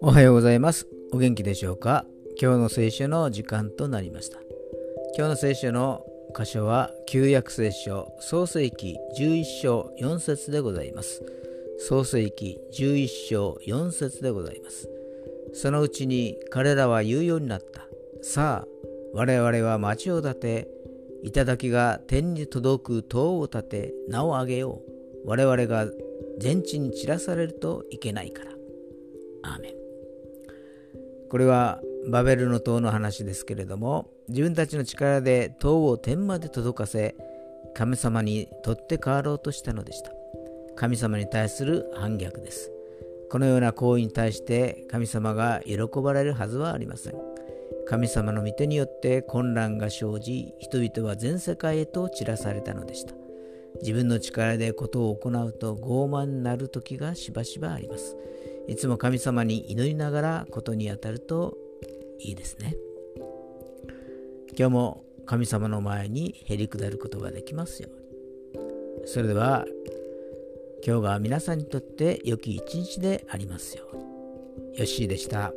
おはようございます。お元気でしょうか？今日の聖書の時間となりました。今日の聖書の箇所は旧約聖書創世記11章4節でございます。創世記11章4節でございます。そのうちに彼らは言うようになった。さあ、我々は町を建て、頂が天に届く塔を建て、名を上げよう。我々が全地に散らされるといけないから。アーメン。これはバベルの塔の話ですけれども自分たちの力で塔を天まで届かせ神様に取って代わろうとしたのでした神様に対する反逆ですこのような行為に対して神様が喜ばれるはずはありません神様の御手によって混乱が生じ人々は全世界へと散らされたのでした自分の力で事を行うと傲慢になる時がしばしばありますいつも神様に祈りながらことに当たるといいですね。今日も神様の前にへり下ることができますように。それでは今日が皆さんにとって良き一日でありますように。よッしーでした。